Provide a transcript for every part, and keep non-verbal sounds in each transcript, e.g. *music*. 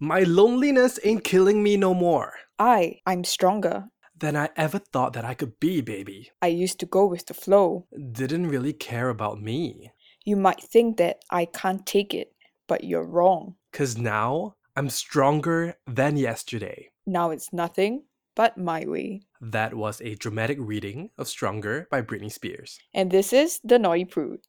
My loneliness ain't killing me no more I, I'm stronger. than I ever thought that I could be, baby. I used to go with the flow. Didn't really care about me. You might think that I can't take it, but you're wrong. Cause now I'm stronger than yesterday. Now it's nothing but my way. That was a dramatic reading of Stronger by Britney Spears. And this is The Naughty Prude.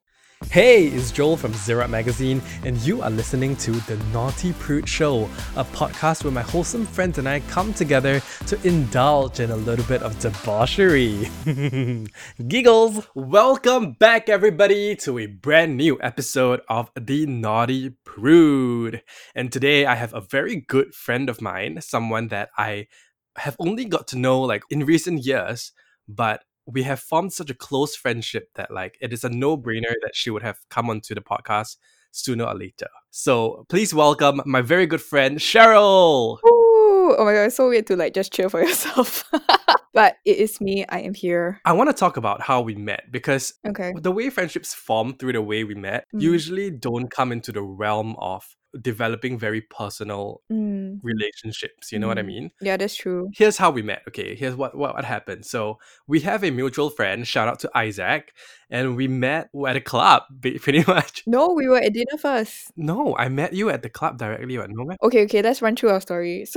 Hey, it's Joel from Zerat Magazine, and you are listening to The Naughty Prude Show, a podcast where my wholesome friends and I come together to indulge in a little bit of debauchery. *laughs* Giggles! Welcome back, everybody, to a brand new episode of The Naughty Prude. And today I have a very good friend of mine, someone that I have only got to know like in recent years, but we have formed such a close friendship that like it is a no-brainer that she would have come onto the podcast sooner or later. So please welcome my very good friend Cheryl. Ooh, oh my god, it's so weird to like just cheer for *laughs* yourself. but it is me, I am here. I want to talk about how we met because Okay. the way friendships form through the way we met Mm. usually don't come into the realm of developing very personal Mm, relationships. You know what I Mm. mean? yeah, that's true. here's how we met. Okay, here's what, what what happened. So we have a mutual friend. Shout out to Isaac, and we met at a club. *laughs* Pretty much. No, we were at dinner first. No, I met you at the club directly. What? No. Okay, okay, let's run through our story. *laughs*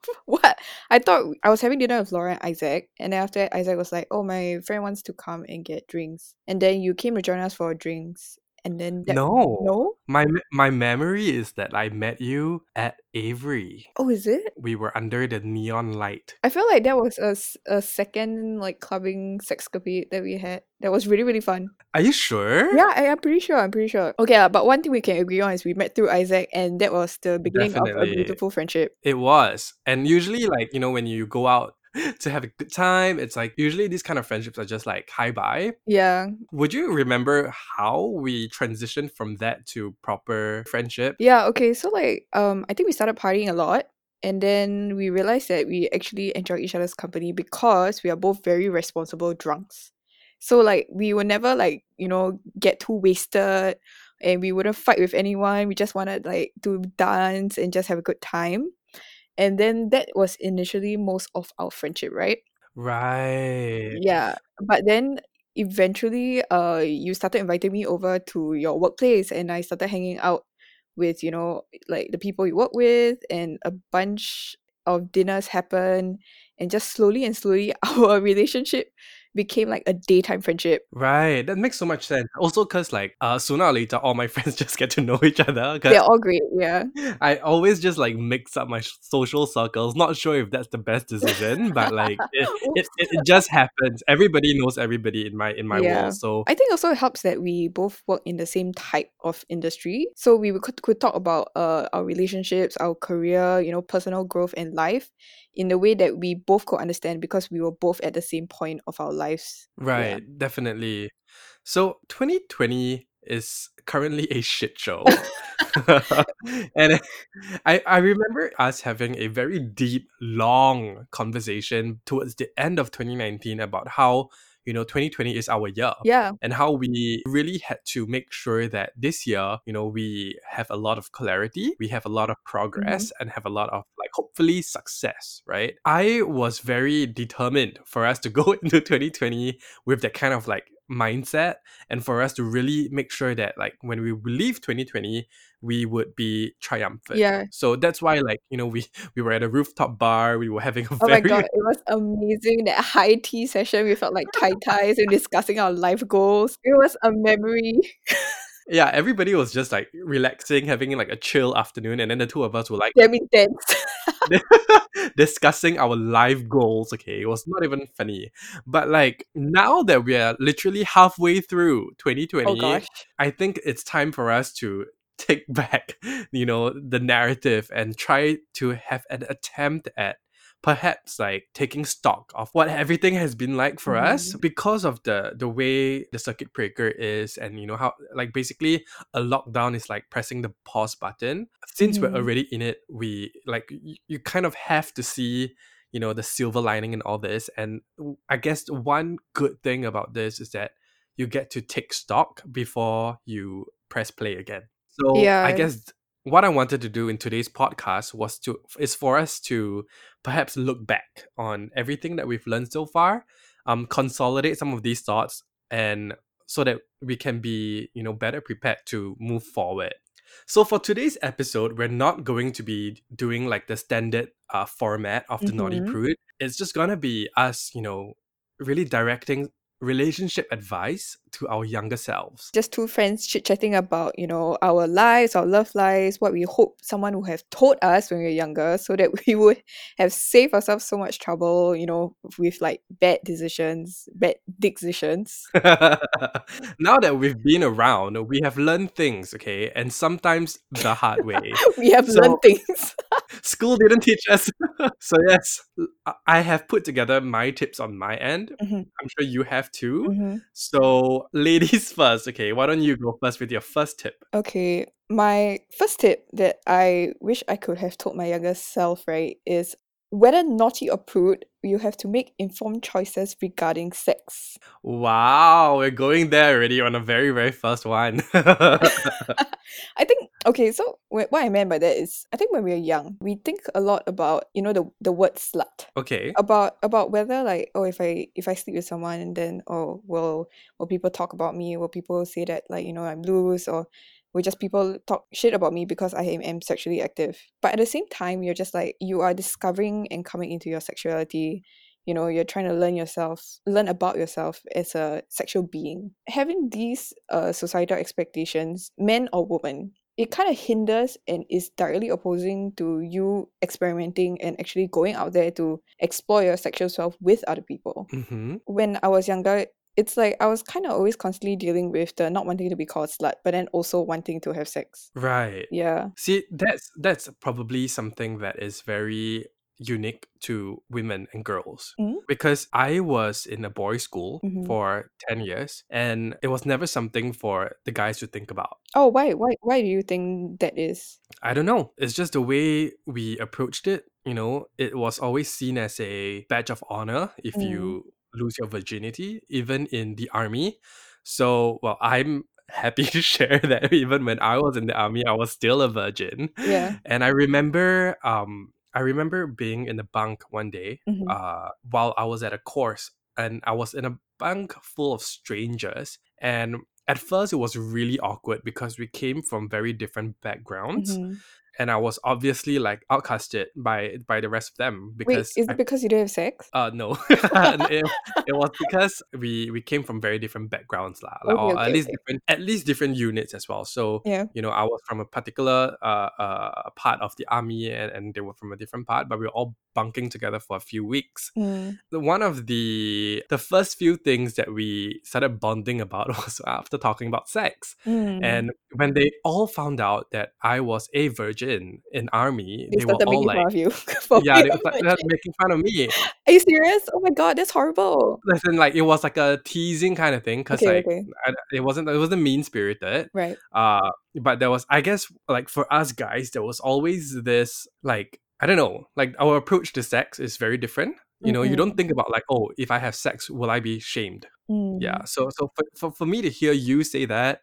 So, what? I thought I was having dinner with Laura and Isaac, and then after that, Isaac was like, "Oh, my friend wants to come and get drinks," and then you came to join us for drinks, and then that, No. no, My my memory is that I met you at Avery. oh, is it? We were under the neon light. I feel like that was a, a second like clubbing sexcapade that we had. That was really really fun. Are you sure? Yeah, I, I'm pretty sure. I'm pretty sure. Okay, uh, but one thing we can agree on is we met through Isaac, and that was the beginning of a beautiful friendship. It was. And usually, like, you know, when you go out *laughs* to have a good time, it's like usually these kind of friendships are just like hi bye. Yeah, Would you remember how we transitioned from that to proper friendship? yeah. Okay, so like, um, I think we started partying a lot, and then we realized that we actually enjoy each other's company because we are both very responsible drunks. So like, we would never like you know get too wasted, and we wouldn't fight with anyone. We just wanted like to dance and just have a good time. And then that was initially most of our friendship, right? Right. Yeah, but then eventually, uh, you started inviting me over to your workplace, and I started hanging out with, you know, like the people you work with, and a bunch of dinners happened, and just slowly and slowly, *laughs* our relationship became like a daytime friendship. Right. That makes so much sense. Also, because, like, uh, sooner or later, all my *laughs* friends just get to know each other. They're all great, yeah. *laughs* I always just like mix up my social circles. Not sure if that's the best decision, but like it, *laughs* it, it, it just happens. Everybody knows everybody in my in my Yeah. world. So I think also it helps that we both work in the same type of industry. So we could, could talk about uh, our relationships, our career, you know, personal growth and life in the way that we both could understand because we were both at the same point of our lives. right, definitely. So 2020 is currently a shit show. *laughs* *laughs* and I I remember us having a very deep, long conversation towards the end of 2019 about how, you know, 2020 is our year. Yeah. and how we really had to make sure that this year, you know, we have a lot of clarity, we have a lot of progress, mm-hmm. and have a lot of hopefully success, right? I was very determined for us to go *laughs* into 2020 with that kind of like mindset and for us to really make sure that like when we leave 2020 we would be triumphant Yeah. so that's why like you know we *laughs* we were at a rooftop bar we were having a Oh my god, it was amazing. That high tea session, we felt like tai tais and discussing our life goals. It was a memory. *laughs* yeah everybody was just like relaxing having like a chill afternoon and then the two of us were like Damn intense. *laughs* discussing our life goals. Okay, it was not even funny. But like now that we are literally halfway through 2020, oh gosh. I think it's time for us to take *laughs* back, you know, the narrative and try to have an attempt at perhaps like taking stock of what everything has been like for us Mhm. because of the the way the circuit breaker is and you know how like basically a lockdown is like pressing the pause button since we're Mhm. already in it we like y- you kind of have to see you know the silver lining in all this and i guess one good thing about this is that you get to take stock before you press play again so yeah. i guess what I wanted to do in today's podcast was to is for us to perhaps look back on everything that we've learned so far, um, consolidate some of these thoughts, and so that we can be you know better prepared to move forward. So for today's episode, we're not going to be doing like the standard uh, format of the Naughty Mhm. Prude. It's just gonna be us, you know, really directing relationship advice to our younger selves. Just two friends chit chatting about, you know, our lives, our love lives, what we hope someone would have told us when we were younger, so that *laughs* we would have saved ourselves so much trouble, you know, with like bad decisions, bad decisions. *laughs* now that we've been around, we have learned things, okay, and sometimes the hard way. *laughs* we have So- learned things. School didn't teach us. *laughs* so yes, I- have put together my tips on my end. Mhm. I'm sure you have too. Mhm. So *laughs* ladies first, okay. Why don't you go first with your first tip? Okay, my first tip that I wish I could have told my younger self, right, is whether naughty or prude, you have to make informed choices regarding sex. Wow, we're going there already on a very very first one. *laughs* I think okay, so what I meant by that is I think when we are young, we think a lot about you know the the word slut okay. about about whether like oh if I if I sleep with someone and then oh will will people talk about me? Will people say that like you know I'm loose or will just people talk shit about me because I am, am sexually active? But at the same time, you're just like you are discovering and coming into your sexuality. You know, you're trying to learn yourself, learn about yourself as a sexual being. Having these uh, societal expectations, men or women, it kind of hinders and is directly opposing to you experimenting and actually going out there to explore your sexual self with other people. Mm-hmm. When I was younger, it's like I was kind of always constantly dealing with the not wanting to be called slut, but then also wanting to have sex. Right. Yeah. See, that's that's probably something that is very unique to women and girls Mhm. because I was in a boys' school Mhm. for 10 years and it was never something for the guys to think about. Oh, why? Why? Why do you think that is? I don't know. It's just the way we approached it. You know, it was always seen as a badge of honor if Mm. you lose your virginity, even in the army. So, well, I'm happy *laughs* to share that even when I was in the army, I was still a virgin. Yeah. And I remember, um, I remember being in the bunk one day, Mhm. uh, while I was at a course, and I was in a bunk full of strangers. And at first, it was really awkward because we came from very different backgrounds, Mhm. And I was obviously like outcasted by by the rest of them Wait, because is I it because you don't have sex? uh no, *laughs* *laughs* it, it was because we we came from very different backgrounds lah, like, Okay, or at least okay. different at least different units as well. So Yeah. you know, I was from a particular uh, uh part of the army, and, and they were from a different part, but we were all bunking together for a few weeks. Mm. One of the the first few things that we started bonding about *laughs* was after talking about sex, Mm. and when they all found out that I was a virgin in army, they they, were all like. of you *laughs* Yeah, they started making fun of me. Are you serious? Oh my god, that's horrible. Listen, like it was like a teasing kind of thing, cause Okay, like okay. I, it wasn't it wasn't mean spirited. Right. Uh, but there was, I guess, like for us guys, there was always this like I don't know, like our approach to sex is very different. You know, you don't think about like, oh, if I have sex, will I be shamed? Mm. Yeah. So so for, for for me to hear you say that,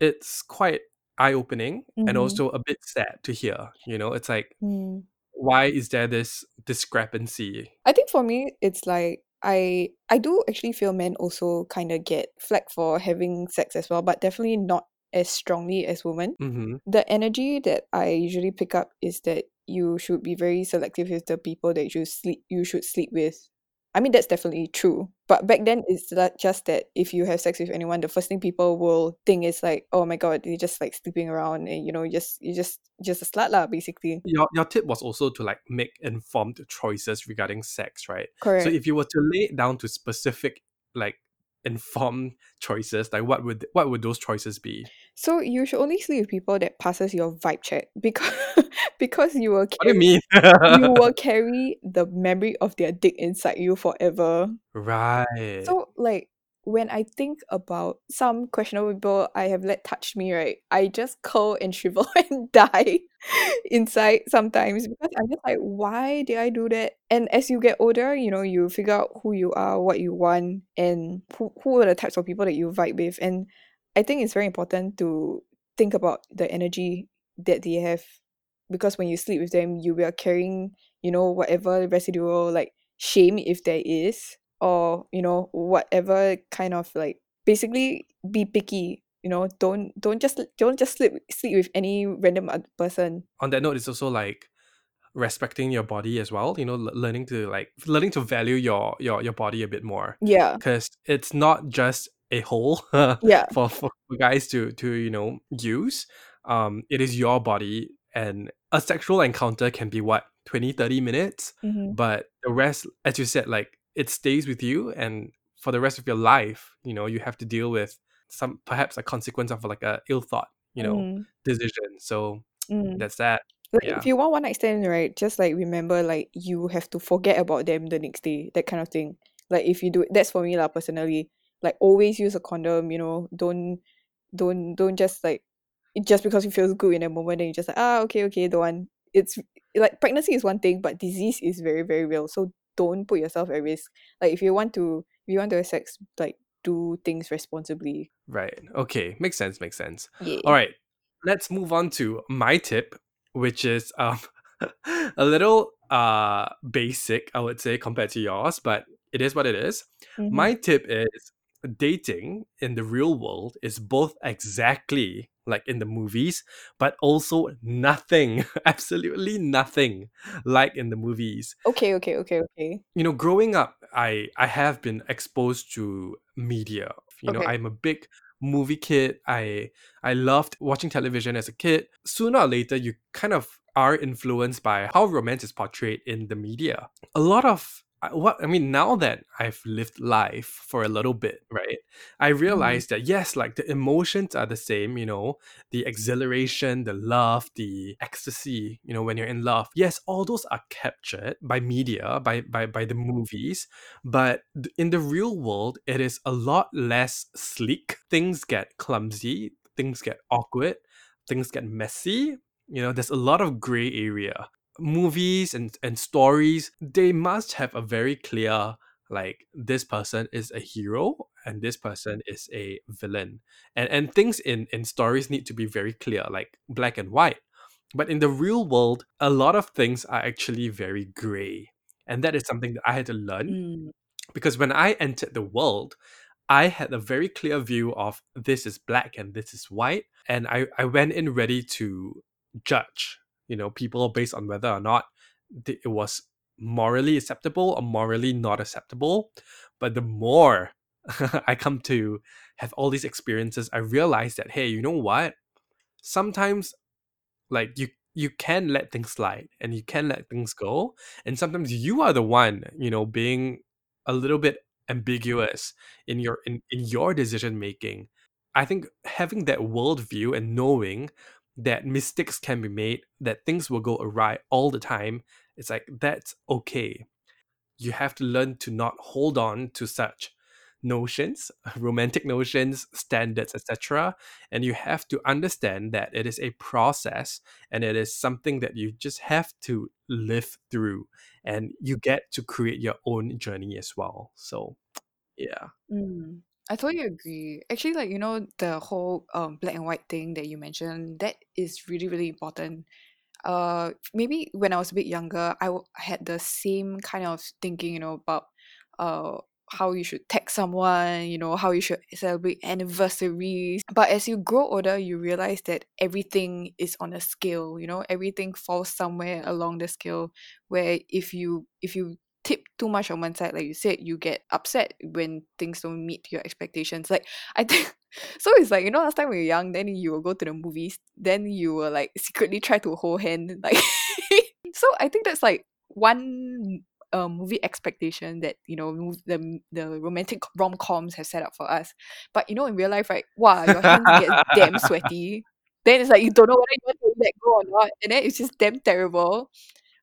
it's quite eye opening and Mhm. also a bit sad to hear. You know, it's like Mm. why is there this discrepancy? I think for me, it's like I I do actually feel men also kind of get flack for having sex as well, but definitely not as strongly as women. Mm-hmm. The energy that I usually pick up is that you should be very selective with the people that you sleep you should sleep with. I mean that's definitely true. But back then it's that just that if you have sex with anyone, the first thing people will think is like, oh my god, you're just like sleeping around and you know, you just you just just a slut lah, basically. Your your tip was also to like make informed choices regarding sex, right? Correct. So if you were to lay it down to specific like informed choices, like what would what would those choices be? So you should only sleep with people that passes your vibe check *laughs* because because you will What do you carry mean? you *laughs* will carry the memory of their dick inside you forever. right. So like when I think about some questionable people I have let touch me, right? I just curl and shrivel *laughs* and die *laughs* inside sometimes because I'm just like, why did I do that? And as you get older, you know, you figure out who you are, what you want, and who, who are the types of people that you vibe with. And I think it's very important to think about the energy that they have because when you sleep with them you are carrying you know whatever residual like shame if there is or you know whatever kind of like basically be picky you know don't don't just don't just sleep sleep with any random person On that note, it's also like respecting your body as well. You know, l- learning to like learning to value your your your body a bit more yeah because it's not just a hole *laughs* yeah for, for guys to to you know use. Um, it is your body, and a sexual encounter can be what 20 30 minutes mm-hmm. but the rest as you said like it stays with you and for the rest of your life you know you have to deal with some perhaps a consequence of like a ill thought you know mm, decision. So mm. that's that. Like yeah. if you want one night stand right just like remember like you have to forget about them the next day that kind of thing. Like if you do that's for me lah personally. Like always use a condom you know don't don't don't just like just because it feels good in a moment then you just like ah okay okay the one it's like pregnancy is one thing but disease is very very real. So don't put yourself at risk. Like if you want to if you want to have sex like do things responsibly. Right. Okay. Makes sense makes sense. Yeah. All right let's move on to my tip which is um *laughs* a little uh basic i would say compared to yours but it is what it is. Mhm. my tip is dating in the real world is both exactly like in the movies but also nothing *laughs* absolutely nothing like in the movies. Okay okay okay okay. You know growing up i i have been exposed to media. You know i'm a big movie kid. I i loved watching television as a kid. Sooner or later you kind of are influenced by how romance is portrayed in the media. A lot of what i mean now that i've lived life for a little bit right i mm-hmm. realized that yes like the emotions are the same you know the exhilaration the love the ecstasy you know when you're in love. Yes all those are captured by media by by, by the movies but in the real world it is a lot less sleek. Things get clumsy things get awkward things get messy you know there's a lot of gray area movies and, and stories they must have a very clear like this person is a hero and this person is a villain and and things in in stories need to be very clear like black and white but in the real world a lot of things are actually very gray and that is something that i had to learn Mm. because when I entered the world, I had a very clear view of this is black and this is white. And I, I went in ready to judge, you know, people based on whether or not it was morally acceptable or morally not acceptable. But the more *laughs* I come to have all these experiences, I realize that, hey, you know what? Sometimes like you you can let things slide and you can let things go and sometimes you are the one you know being a little bit ambiguous in your in, in your decision making i think having that worldview and knowing that mistakes can be made that things will go awry all the time it's like that's okay you have to learn to not hold on to such notions *laughs* romantic notions standards etc and you have to understand that it is a process and it is something that you just have to live through and you get to create your own journey as well so yeah Mm. I totally agree. Actually, like you know, the whole um black and white thing that you mentioned, that is really really important. Uh, maybe when I was a bit younger, I w- had the same kind of thinking, you know, about uh how you should text someone, you know, how you should celebrate anniversaries. But as you grow older, you realize that everything is on a scale. You know, everything falls somewhere along the scale where if you if you tip too much on one side, like you said, you get upset when things don't meet your expectations. Like *laughs* I think so it's like, you know, last time we were young, then you will go to the movies, then you will like secretly try to hold hand. *laughs* Like so I think that's like one uh, movie expectation that, you know, the the romantic rom coms have set up for us. But you know, in real life, right, wow, your hands get *laughs* damn sweaty. Then it's like you don't know whether you want to let go or not. And then it's just damn terrible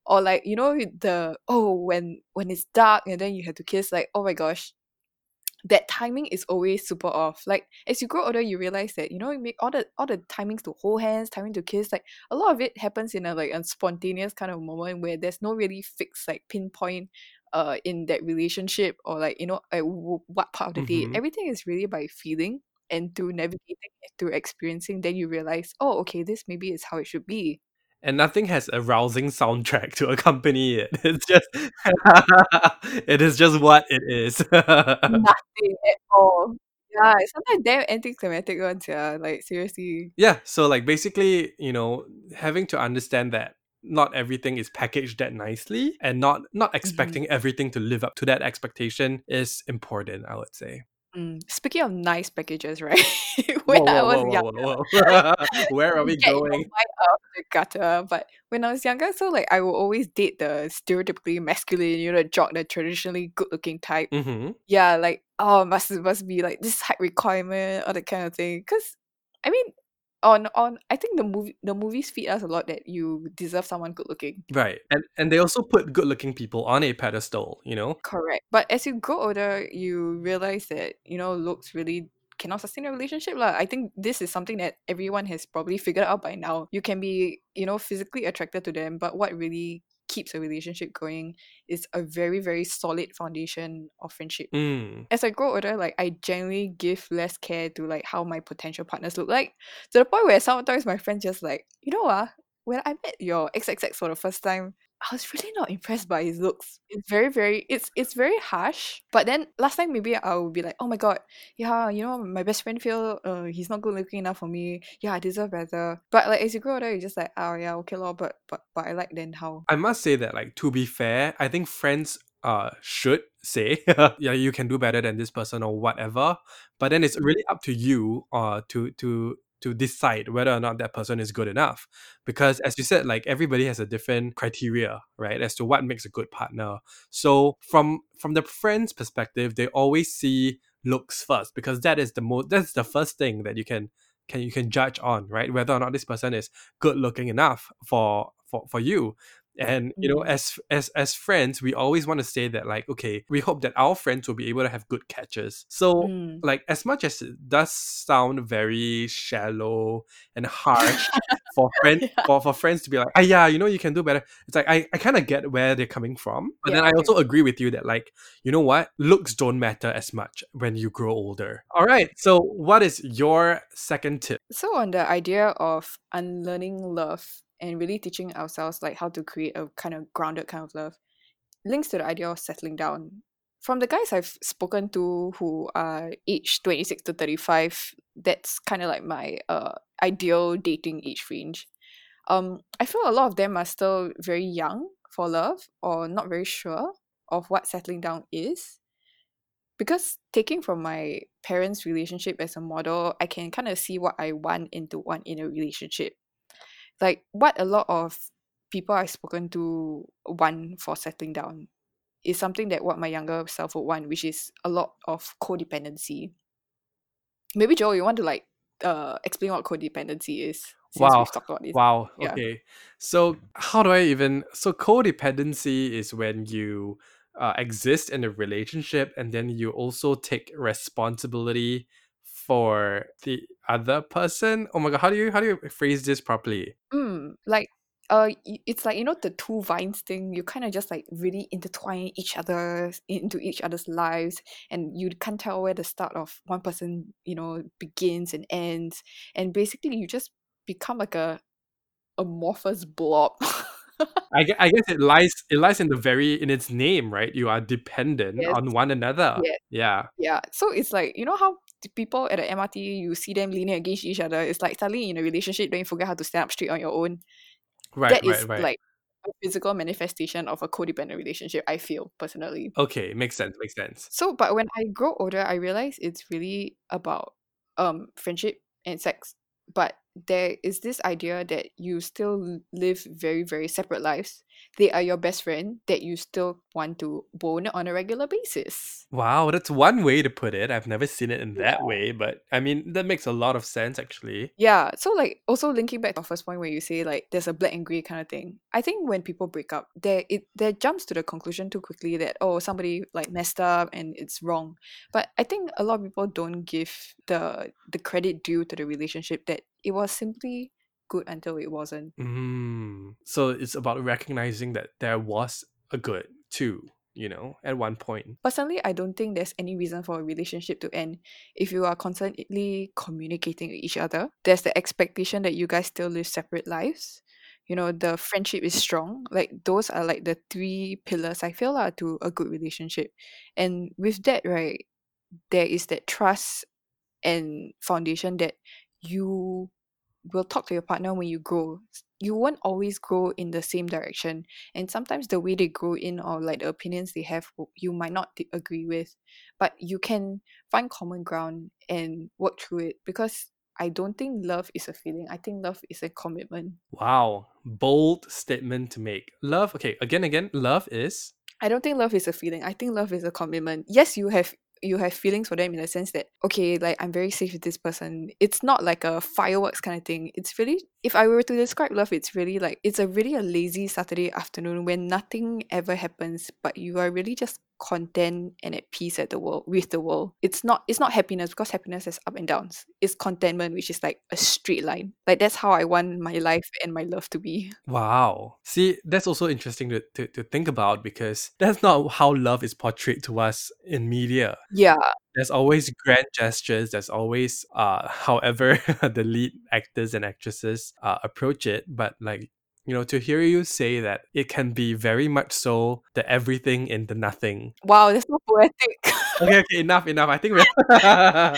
or like you know the oh when when it's dark and then you have to kiss like oh my gosh that timing is always super off like as you grow older you realize that you know you make all the all the timings to hold hands timing to kiss like a lot of it happens in a like a spontaneous kind of moment where there's no really fixed like pinpoint uh in that relationship or like you know uh, w- what part of the day Mhm. everything is really by feeling and through navigating through experiencing, then you realize, oh, okay, this maybe is how it should be. And nothing has a rousing soundtrack to accompany it. *laughs* It's just *laughs* it is just what it is. *laughs* Nothing at all. Yeah, sometimes damn anticlimactic ones, yeah. Like seriously. Yeah, so like basically, you know, having to understand that not everything is packaged that nicely and not not Mm-hmm. expecting everything to live up to that expectation is important, I would say. Mm. Speaking of nice packages, *laughs* right? when Whoa, I was whoa, younger, whoa. *laughs* *laughs* Where are we going? the gutter. But when I was younger, so like I will always date the stereotypically masculine, you know, the jock, the traditionally good looking type. Mm-hmm. Yeah, like oh must must be like this height requirement or that kind of thing. Cause I mean on on I think the movie the movies feed us a lot that you deserve someone good looking. Right. And and they also put good looking people on a pedestal, you know? Correct. But as you grow older, you realize that, you know, looks really cannot sustain a relationship. lah. I think this is something that everyone has probably figured out by now. You can be, you know, physically attracted to them, but what really keeps a relationship going is a very, very solid foundation of friendship. Mm. As I grow older, like I generally give less care to like how my potential partners look like. To the point where sometimes my friends just like, you know what? When I met your XXX for the first time, I was really not impressed by his looks. It's very, very it's it's very harsh. But then last time maybe I would be like, oh my god, yeah, you know, my best friend feel uh he's not good looking enough for me. Yeah, I deserve better. But like as you grow older, you're just like, oh yeah, okay lor, but but but I like then how. I must say that, like, to be fair, I think friends uh should say, *laughs* yeah, you can do better than this person or whatever. But then it's really up to you uh to to to decide whether or not that person is good enough. Because as you said, like everybody has a different criteria, right, as to what makes a good partner. So from from the friend's perspective, they always see looks first because that is the most that's the first thing that you can can you can judge on, right? Whether or not this person is good looking enough for for, for you and you know Mm. as as as friends we always want to say that like okay we hope that our friends will be able to have good catches so Mm. like as much as it does sound very shallow and harsh for *laughs* friends Yeah. for, for friends to be like ah yeah you know you can do better it's like i, I kind of get where they're coming from but then i okay. also agree with you that like you know what looks don't matter as much when you grow older all right so what is your second tip So on the idea of unlearning love and really teaching ourselves like how to create a kind of grounded kind of love links to the idea of settling down. From the guys I've spoken to who are aged 26 to 35, that's kind of like my uh ideal dating age range. Um I feel a lot of them are still very young for love or not very sure of what settling down is because taking from my parents' relationship as a model, I can kind of see what I want into one in a relationship. Like what a lot of people I've spoken to want for settling down is something that what my younger self would want, which is a lot of codependency. Maybe Joe, you want to like uh explain what codependency is since Wow. we've talked about this. Wow. Yeah. Okay. So how do I even? So codependency is when you uh, exist in a relationship and then you also take responsibility for the other person. Oh my god, how do you how do you phrase this properly? Mm, like uh it's like you know the two vines thing you kind of just like really intertwine each other into each other's lives and you can't tell where the start of one person you know begins and ends and basically you just become like a amorphous blob *laughs* I, gue- I guess it lies it lies in the very in its name, right? You are dependent Yes. on one another. Yes. Yeah. yeah so it's like you know how people at the mrt you see them leaning against each other it's like suddenly in a relationship then you forget how to stand up straight on your own Right. that right. is right. like a physical manifestation of a codependent relationship i feel personally okay. Makes sense. Makes sense. So, but when I grow older, I realize it's really about um friendship and sex. But there is this idea that you still live very, very separate lives. They are your best friend that you still want to bone on a regular basis. Wow, that's one way to put it. I've never seen it in that Yeah. way, but I mean that makes a lot of sense actually. Yeah. So like also linking back to our first point where you say like there's a black and grey kind of thing. I think when people break up, there it there jumps to the conclusion too quickly that oh somebody like messed up and it's wrong. But I think a lot of people don't give the the credit due to the relationship that it was simply good until it wasn't. Mm. So it's about recognizing that there was a good too. you know, at one point. Personally, I don't think there's any reason for a relationship to end if you are constantly communicating with each other. There's the expectation that you guys still live separate lives. You know, the friendship is strong. Like those are like the three pillars I feel are to a good relationship. And with that, right, there is that trust and foundation that you will talk to your partner when you grow you won't always grow in the same direction and sometimes the way they grow in or like the opinions they have you might not agree with but you can find common ground and work through it because i don't think love is a feeling i think love is a commitment Wow, bold statement to make. Love, okay, again, again, love is. I don't think love is a feeling. I think love is a commitment. Yes, you have you have feelings for them in the sense that okay, like I'm very safe with this person. It's not like a fireworks kind of thing. It's really if I were to describe love, it's really like it's a really a lazy Saturday afternoon when nothing ever happens, but you are really just content and at peace at the world with the world. It's not it's not happiness because happiness has up and downs. It's contentment, which is like a straight line. Like that's how I want my life and my love to be. Wow. See, that's also interesting to, to, to think about because that's not how love is portrayed to us in media. Yeah. There's always grand gestures, there's always uh *laughs* however *laughs* the lead actors and actresses uh, approach it, but like you know, to hear you say that it can be very much so the everything in the nothing. Wow, that's so poetic. Okay, okay, enough, enough. I think we're *laughs*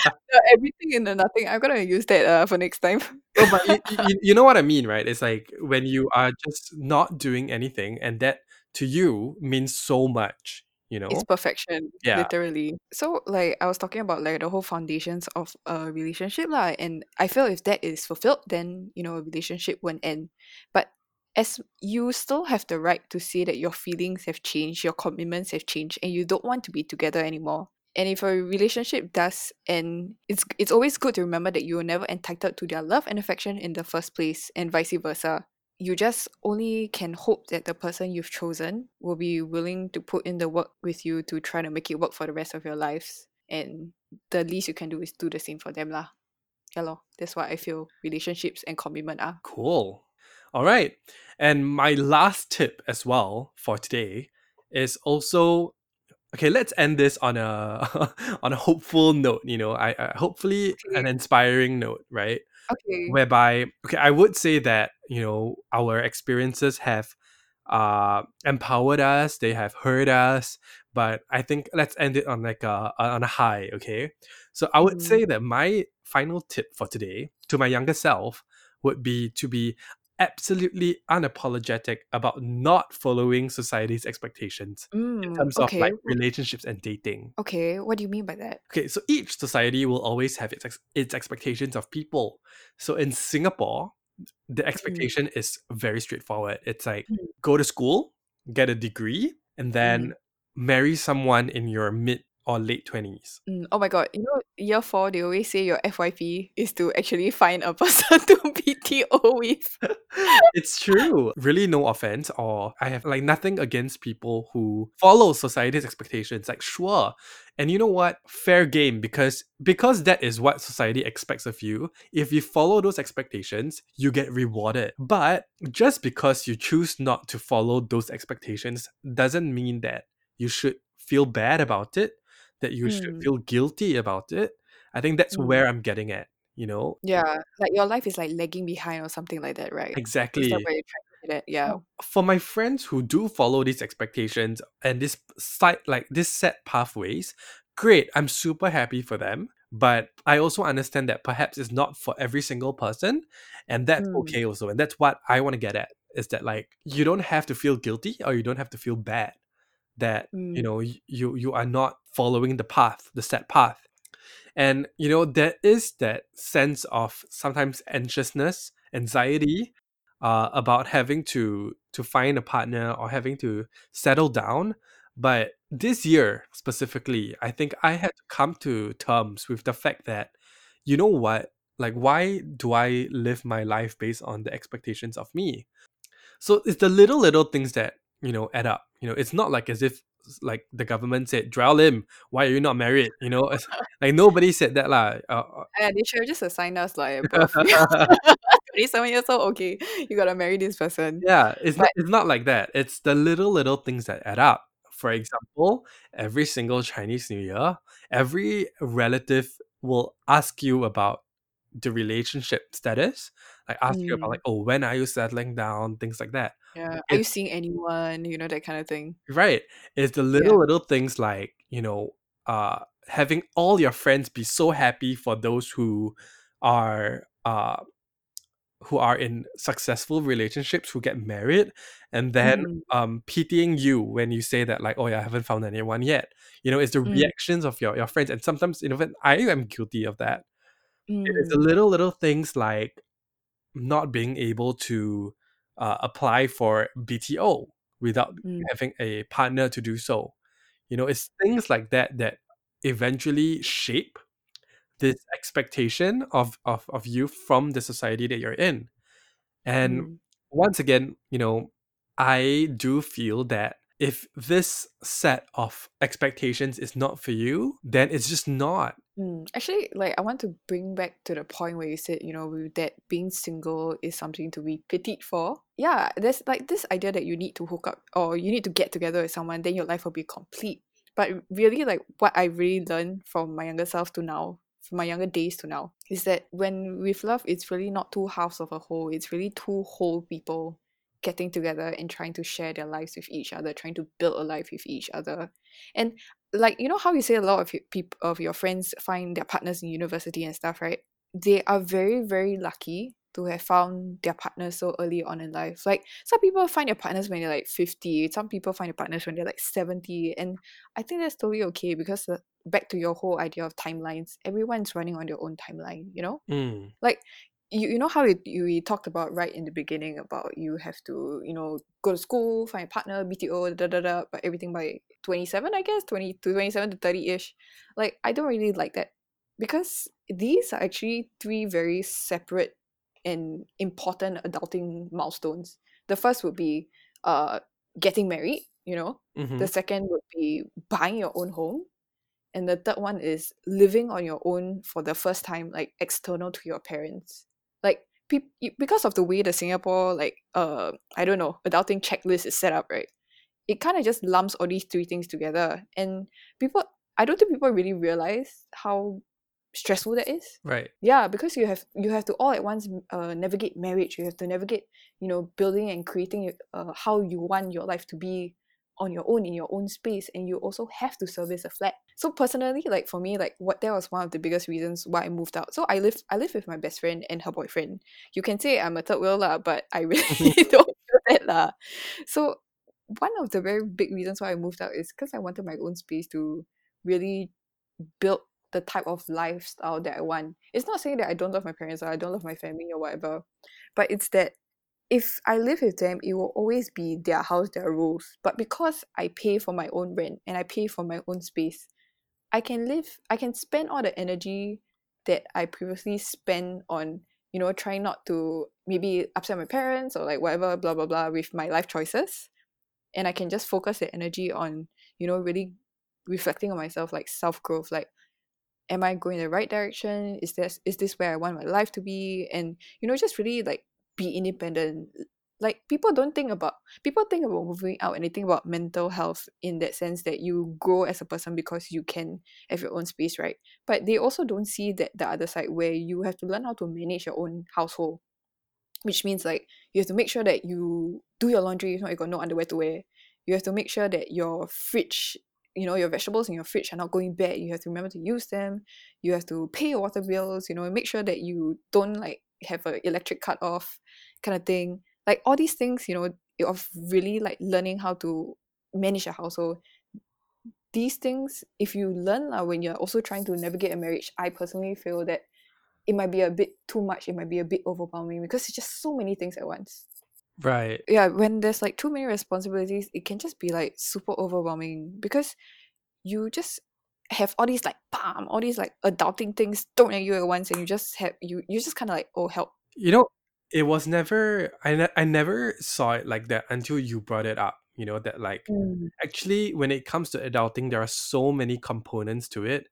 everything in the nothing. I'm gonna use that uh, for next time. No, but you, you, you know what I mean, right? It's like when you are just not doing anything, and that to you means so much. You know, It's perfection, yeah, literally. So, like, I was talking about like the whole foundations of a relationship, lah. And I feel if that is fulfilled, then you know a relationship won't end. But as you still have the right to say that your feelings have changed, your commitments have changed, and you don't want to be together anymore. And if a relationship does end, it's it's always good to remember that you were never entitled to their love and affection in the first place, and vice versa. You just only can hope that the person you've chosen will be willing to put in the work with you to try to make it work for the rest of your lives. And the least you can do is do the same for them lah. Yeah lor. That's what I feel relationships and commitment are. cool. All right, and my last tip as well for today is also okay. Let's end this on a *laughs* on a hopeful note. You know, I, I hopefully an inspiring note, right? Okay. whereby okay i would say that you know our experiences have uh empowered us they have hurt us but i think let's end it on like a on a high okay so i would Mm. say that my final tip for today to my younger self would be to be absolutely unapologetic about not following society's expectations in Mm, terms of like okay. relationships and dating Okay. What do you mean by that? Okay, so each society will always have its ex- its expectations of people. So in Singapore, the Mm. expectation is very straightforward. It's like Mm. go to school, get a degree, and then Mhm. marry someone in your mid or late twenties. Mm, oh my god, you know, year four, they always say your FYP is to actually *laughs* find a person *laughs* to BTO with. *laughs* it's true. Really, no offense, or I have like nothing against people who follow society's expectations. Like, sure. And you know what? Fair game because because that is what society expects of you. If you follow those expectations, you get rewarded. But just because you choose not to follow those expectations doesn't mean that you should feel bad about it, that you should Mm, feel guilty about it. I think that's mm. where I'm getting at, you know? Yeah, like your life is like lagging behind or something like that, right? Exactly. where you're trying to that? Yeah. for my friends who do follow these expectations and this site like this set pathways great i'm super happy for them but i also understand that perhaps it's not for every single person and that's Mm, okay also and that's what i want to get at is that like you don't have to feel guilty or you don't have to feel bad that you mm, know you you are not following the path the set path. And you know there is that sense of sometimes anxiousness anxiety uh, about having to to find a partner or having to settle down. But this year specifically i think i had to come to terms with the fact that you know what? Like why do i live my life based on the expectations of me? So it's the little little things that you know add up you know it's not like as if like the government said Joel him. why are you not married? You know? *laughs* Like nobody said that lah. Uh, Yeah, they should have just assigned us like uh, *laughs* *laughs* 27 years old, okay, you gotta marry this person. yeah it's not it's not like that. It's the little little things that add up. For example, every single Chinese New Year, every relative will ask you about the relationship status, like ask you about Mm. like, oh, when are you settling down, things like that. Yeah. Are you seeing anyone? You know, that kind of thing. right. It's the Yeah. little little things like, you know, uh having all your friends be so happy for those who are uh who are in successful relationships who get married and then Mm. um pitying you when you say that like oh yeah I haven't found anyone yet you know it's the Mm. reactions of your, your friends and sometimes you know I am guilty of that it is the Mm. little little things like not being able to uh, apply for BTO without Mm. having a partner to do so you know it's things like that that eventually shape this expectation of, of of you from the society that you're in and Mm. once again you know i do feel that if this set of expectations is not for you then it's just not Mm. Actually, like I want to bring back to the point where you said, you know, that being single is something to be pitied for. Yeah, there's like this idea that you need to hook up or you need to get together with someone, then your life will be complete. But really, like what I really learned from my younger self to now, from my younger days to now, is that when with love, it's really not two halves of a whole. It's really two whole people getting together and trying to share their lives with each other, trying to build a life with each other. And like you know how you say a lot of people of your friends find their partners in university and stuff, right? They are very very lucky to have found their partners so early on in life. Like some people find their partners when they're like 50, some people find their partners when they're like 70. And I think that's totally okay because uh, back to your whole idea of timelines, everyone's running on their own timeline, you know? mm, Like you, you know how you we talked about right in the beginning about you have to, you know, go to school, find a partner, BTO, da da da, but everything by 27, I guess, 20 to 27 to 30-ish. Like I don't really like that because these are actually three very separate and important adulting milestones. The first would be uh getting married, you know. mhm. The second would be buying your own home. And the third one is living on your own for the first time, like external to your parents. Y- because of the way the Singapore like uh I don't know adulting checklist is set up, right? It kind of just lumps all these three things together, and people I don't think people really realize how stressful that is right yeah because you have you have to all at once uh, navigate marriage you have to navigate you know building and creating uh, how you want your life to be on your own in your own space and you also have to service a flat. So personally like for me like what that was one of the biggest reasons why i moved out. So i live i live with my best friend and her boyfriend. You can say i'm a third wheel lah but i really *laughs* mm-hmm. *laughs* don't feel that lah. So one of the very big reasons why i moved out is because i wanted my own space to really build the type of lifestyle that I want. It's not saying that I don't love my parents or I don't love my family or whatever, but it's that if I live with them, it will always be their house, their rules. But because I pay for my own rent and I pay for my own space, I can live, I can spend all the energy that I previously spent on, you know, trying not to maybe upset my parents or like whatever, blah, blah, blah, with my life choices. And I can just focus the energy on, you know, really reflecting on myself, like self growth, like am I going the right direction? Is this is this where I want my life to be? And you know, just really like be independent. Like people don't think about people think about moving out and they think about mental health in that sense that you grow as a person because you can have your own space, right? But they also don't see that the other side where you have to learn how to manage your own household. Which means like you have to make sure that you do your laundry, if not you got no underwear to wear. You have to make sure that your fridge you know your vegetables in your fridge are not going bad you have to remember to use them you have to pay your water bills you know make sure that you don't like have a electric cut off kind of thing. Like all these things you know of really like learning how to manage a household these things if you learn uh, when you're also trying to navigate a marriage i personally feel that it might be a bit too much it might be a bit overwhelming because it's just so many things at once. Right. Yeah when there's like too many responsibilities it can just be like super overwhelming because you just have all these like bam all these like adulting things thrown at you at once and you just have you you just kind of like oh help. You know it was never I, ne- I never saw it like that until you brought it up you know that like mm. actually when it comes to adulting there are so many components to it.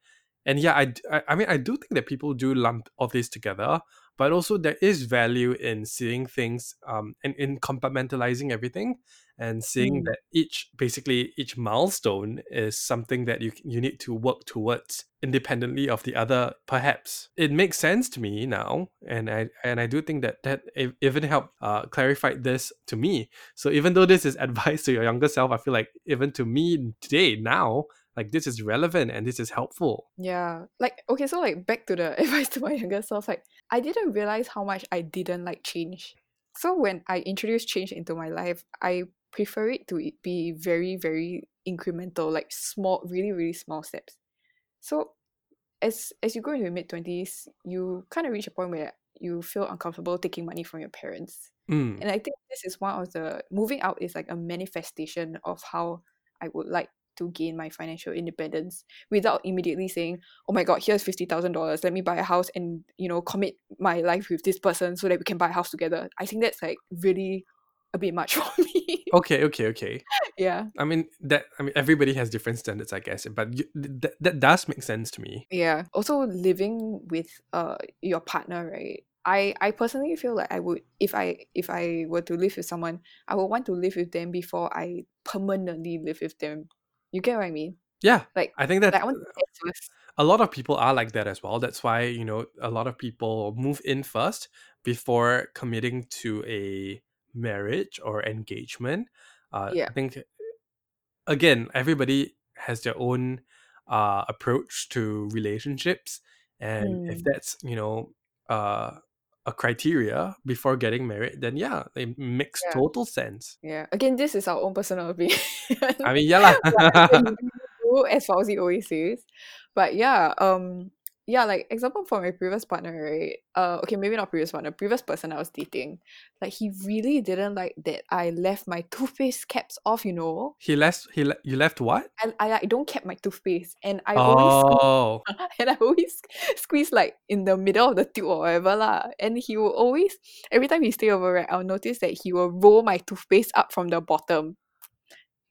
And yeah I I mean i do think that people do lump all this together but also there is value in seeing things um and in compartmentalizing everything and seeing Mm. that each basically each milestone is something that you you need to work towards independently of the other perhaps it makes sense to me now and i and i do think that that even helped uh, clarify this to me so even though this is *laughs* advice to your younger self i feel like even to me today now like this is relevant and this is helpful Yeah. Like okay, so like back to the *laughs* advice to my younger self, like I didn't realize how much I didn't like change. So when I introduce change into my life, I prefer it to be very, very incremental, like small, really, really small steps. So as as you go into your mid twenties, you kind of reach a point where you feel uncomfortable taking money from your parents. Mm. And I think this is one of the moving out is like a manifestation of how I would like to gain my financial independence without immediately saying, "Oh my god, here's fifty thousand dollars. Let me buy a house and you know commit my life with this person so that we can buy a house together." I think that's like really a bit much *laughs* for me. okay okay okay yeah, i mean that i mean everybody has different standards i guess but you, that, that does make sense to me yeah. Also, living with uh your partner, right? I I personally feel like I would if I if I were to live with someone, I would want to live with them before I permanently live with them. You get what I mean? yeah Like, i think that like I want to test first. a lot of people are like that as well. That's why, you know, a lot of people move in first before committing to a marriage or engagement. Uh, Yeah. I think, again, everybody has their own uh, approach to relationships. And if Mm. that's, you know, uh, a criteria before getting married, then yeah, it makes Yeah. total sense. Yeah. Again, this is our own personal *laughs* opinion. I mean, yeah, I *laughs* as Fauzi always says. But yeah, um, yeah, like example for my previous partner, right? Uh, okay, maybe not previous partner, previous person I was dating. Like he really didn't like that I left my *laughs* toothpaste caps off. You know, he left. He le- you left what? I I, I don't keep my toothpaste, and I always squeeze, Oh, *laughs* and I always squeeze like in the middle of the tube or whatever lah. And he will always every time he stay over, right? I'll notice that he will roll my toothpaste up from the bottom.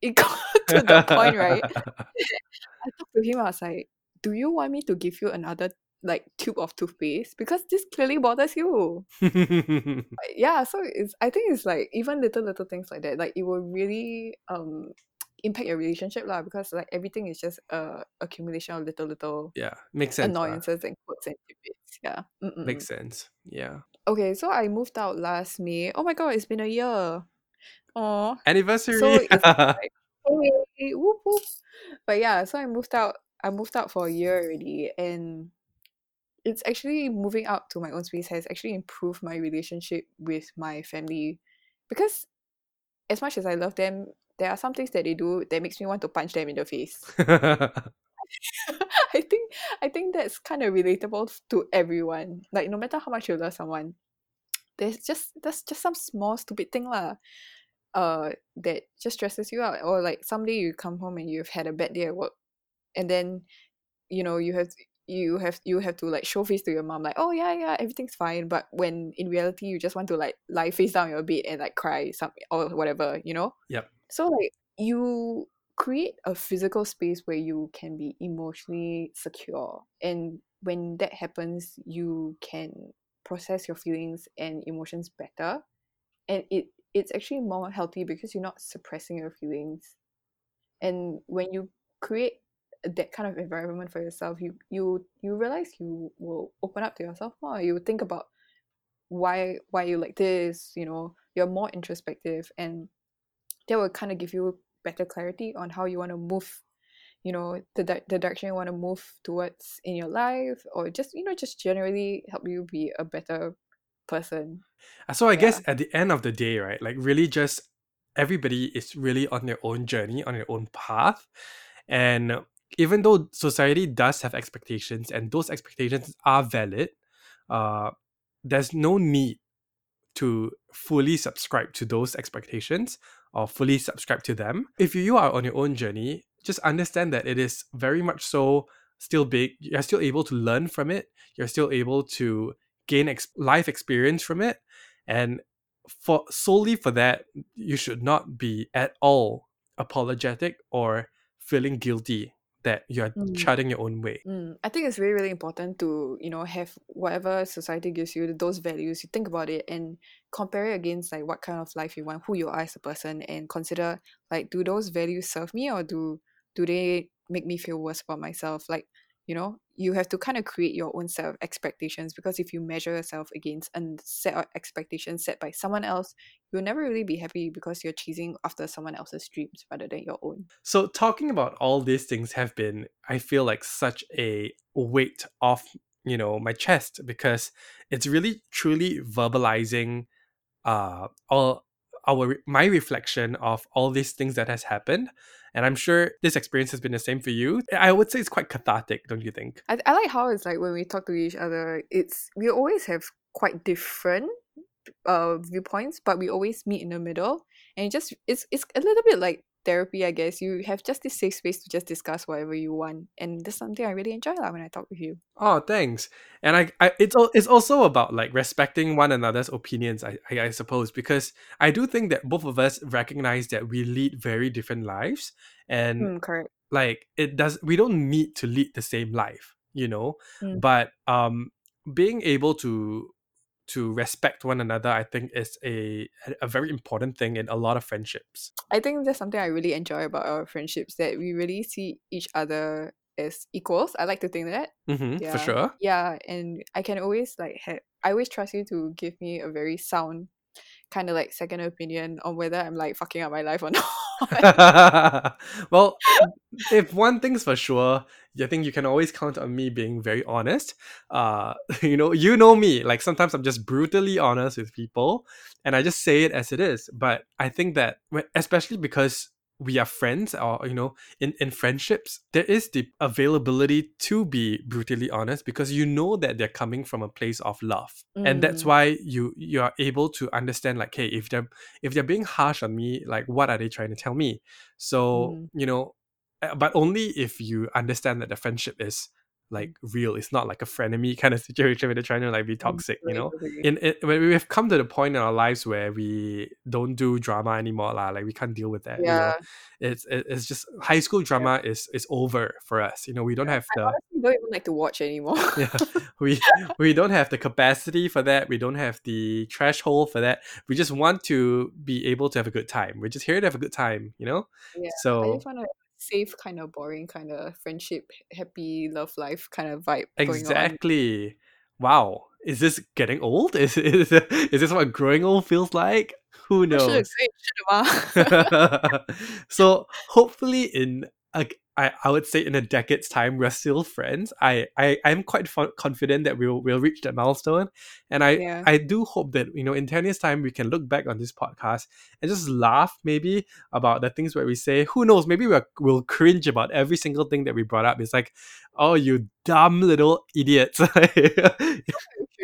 It *laughs* got to the point, right? I talked to him. I was like, "Do you want me to give you another like tube of toothpaste? Because this clearly bothers you." *laughs* Yeah, so it's. I think it's like even little little things like that. Like it will really um *tsk* impact your relationship lah. Because like everything is just a accumulation of little little yeah, makes sense. annoyances and quirks and tidbits. Yeah. Mm-mm. Makes sense. Yeah. Okay, so I moved out last May. Oh my god, it's been a year. Oh, Anniversary. so *laughs* like hey, whoop whoop. But yeah, so I moved out. I moved out for a year already, and it's actually moving out to my own space has actually improved my relationship with my family, because as much as I love them, there are some things that they do that makes me want to punch them in the face. *laughs* *laughs* I think I think that's kind of relatable to everyone. Like no matter how much you love someone, there's just there's just some small stupid thing lah. Uh, that just stresses you out. Or like someday you come home and you've had a bad day at work, and then you know you have you have you have to like show face to your mom like oh yeah yeah everything's fine but when in reality you just want to like lie face down your bed and like cry some or whatever you know Yep. so like you create a physical space where you can be emotionally secure and when that happens you can process your feelings and emotions better and it it's actually more healthy because you're not suppressing your feelings and when you create that kind of environment for yourself you you you realize you will open up to yourself more you think about why why you like this you know you're more introspective and that will kind of give you better clarity on how you want to move you know the, di- the direction you want to move towards in your life or just you know just generally help you be a better person Uh, so I Yeah. guess at the end of the day, right, like really just everybody is really on their own journey, on their own path. And even though society does have expectations and those expectations are valid, uh, there's no need to fully subscribe to those expectations or fully subscribe to them. If you are on your own journey, just understand that it is very much so still big. You're still able to learn from it. You're still able to gain ex- life experience from it. And for solely for that, you should not be at all apologetic or feeling guilty that you're Mm. charting your own way. Mm, I think it's really, really important to, you know, have whatever society gives you, those values, you think about it and compare it against like what kind of life you want, who you are as a person, and consider like, do those values serve me or do do they make me feel worse about myself? Like, you know, you have to kind of create your own set of expectations because if you measure yourself against a set of expectations set by someone else, you'll never really be happy because you're chasing after someone else's dreams rather than your own. So talking about all these things have been, I feel like such a weight off, you know, my chest because it's really truly verbalizing uh all our my reflection of all these things that has happened and i'm sure this experience has been the same for you i would say it's quite cathartic don't you think I, I like how it's like when we talk to each other, it's we always have quite different uh viewpoints, but we always meet in the middle. And it just it's it's a little bit like therapy, I guess. You have just this safe space to just discuss whatever you want. And that's something I really enjoy like, when I talk with you. oh thanks and i, I it's it's also about like respecting one another's opinions I, I i suppose because i do think that both of us recognize that we lead very different lives and Mm, correct. like it does we don't need to lead the same life you know Mm. but um being able to to respect one another i think is a a very important thing in a lot of friendships I think that's something I really enjoy about our friendships that we really see each other as equals. I like to think that. hmm Yeah. for sure Yeah, and I can always like have I always trust you to give me a very sound kind of like second opinion on whether I'm like fucking up my life or *laughs* not. *laughs* well if one thing's for sure i think you can always count on me being very honest uh *laughs* you know you know me like sometimes i'm just brutally honest with people and i just say it as it is but i think that especially because we are friends or you know in in friendships there is the availability to be brutally honest because you know that they're coming from a place of love and that's Mm. why you you are able to understand like hey if they're if they're being harsh on me like what are they trying to tell me so Mm. you know uh, but only if you understand that the friendship is like mm. real it's not like a frenemy kind of *laughs* situation where they're trying to like be mm, toxic you know? in it when we've come to the point in our lives where we don't do drama anymore lah, like we can't deal with that you know? Yeah. it's it- it's just high school drama is is over for us you know? We don't have I the honestly don't even like to watch anymore. *laughs* yeah *laughs* we we don't have the capacity for that we don't have the threshold for that. We just want to be able to have a good time we're just here to have a good time you know? Yeah, I so just want a safe kind of boring kind of friendship, happy love life kind of vibe. Exactly. Wow. Is this getting old? *laughs* Is is is this what growing old feels like? Who knows? Ah. *laughs* so hopefully in a, I, I would say in a decade's time we're still friends i i i'm quite confident that we'll we'll reach that milestone and i Yeah. i do hope that you know in 10 years time we can look back on this podcast and just laugh maybe about the things where we say who knows maybe we'll, we'll cringe about every single thing that we brought up it's like oh you dumb little idiots *laughs*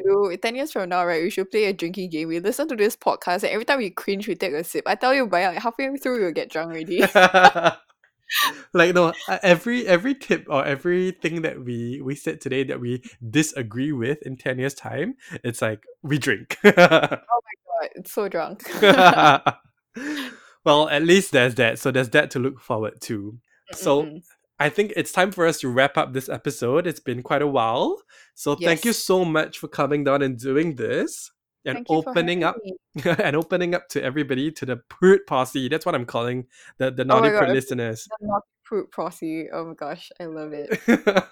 do 10 years from now, right? We should play a drinking game. We listen to this podcast, and every time we cringe, we take a sip. I tell you, by like, halfway through, we'll get drunk already. *laughs* *laughs* like no uh, every every tip or everything that we we said today that we disagree with in 10 years time it's like we drink *laughs* oh my God, it's so drunk. *laughs* well at least there's that so there's that to look forward to so Mm-mm. I think it's time for us to wrap up this episode. It's been quite a while. So thank you so much for coming down and doing this and Thank opening up *laughs* and opening up to everybody to the prude posse. That's what I'm calling the, the Oh naughty my prude listeners. The Naughty Posse. Oh my gosh, I love it. *laughs*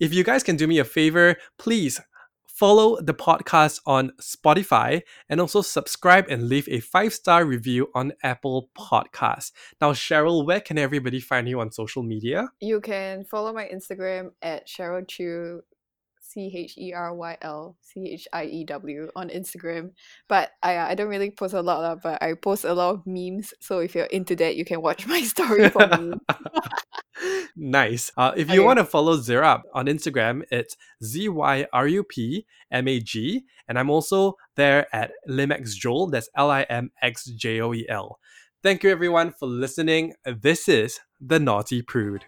if you guys can do me a favor, please follow the podcast on Spotify and also subscribe and leave a five star review on Apple Podcasts. Now, Cheryl, where can everybody find you on social media? You can follow my Instagram at Cheryl Chiew, C H E R Y L C H I E W on Instagram. But I I don't really post a lot, lah, but I post a lot of memes. So if you're into that, you can watch *laughs* my story for me. *laughs* nice. Uh, if you Okay. want to follow Zyrup on Instagram, it's Z Y R U P M A G. And I'm also there at Limex Joel. That's L I M X J O E L. Thank you, everyone, for listening. This is The Naughty Prude.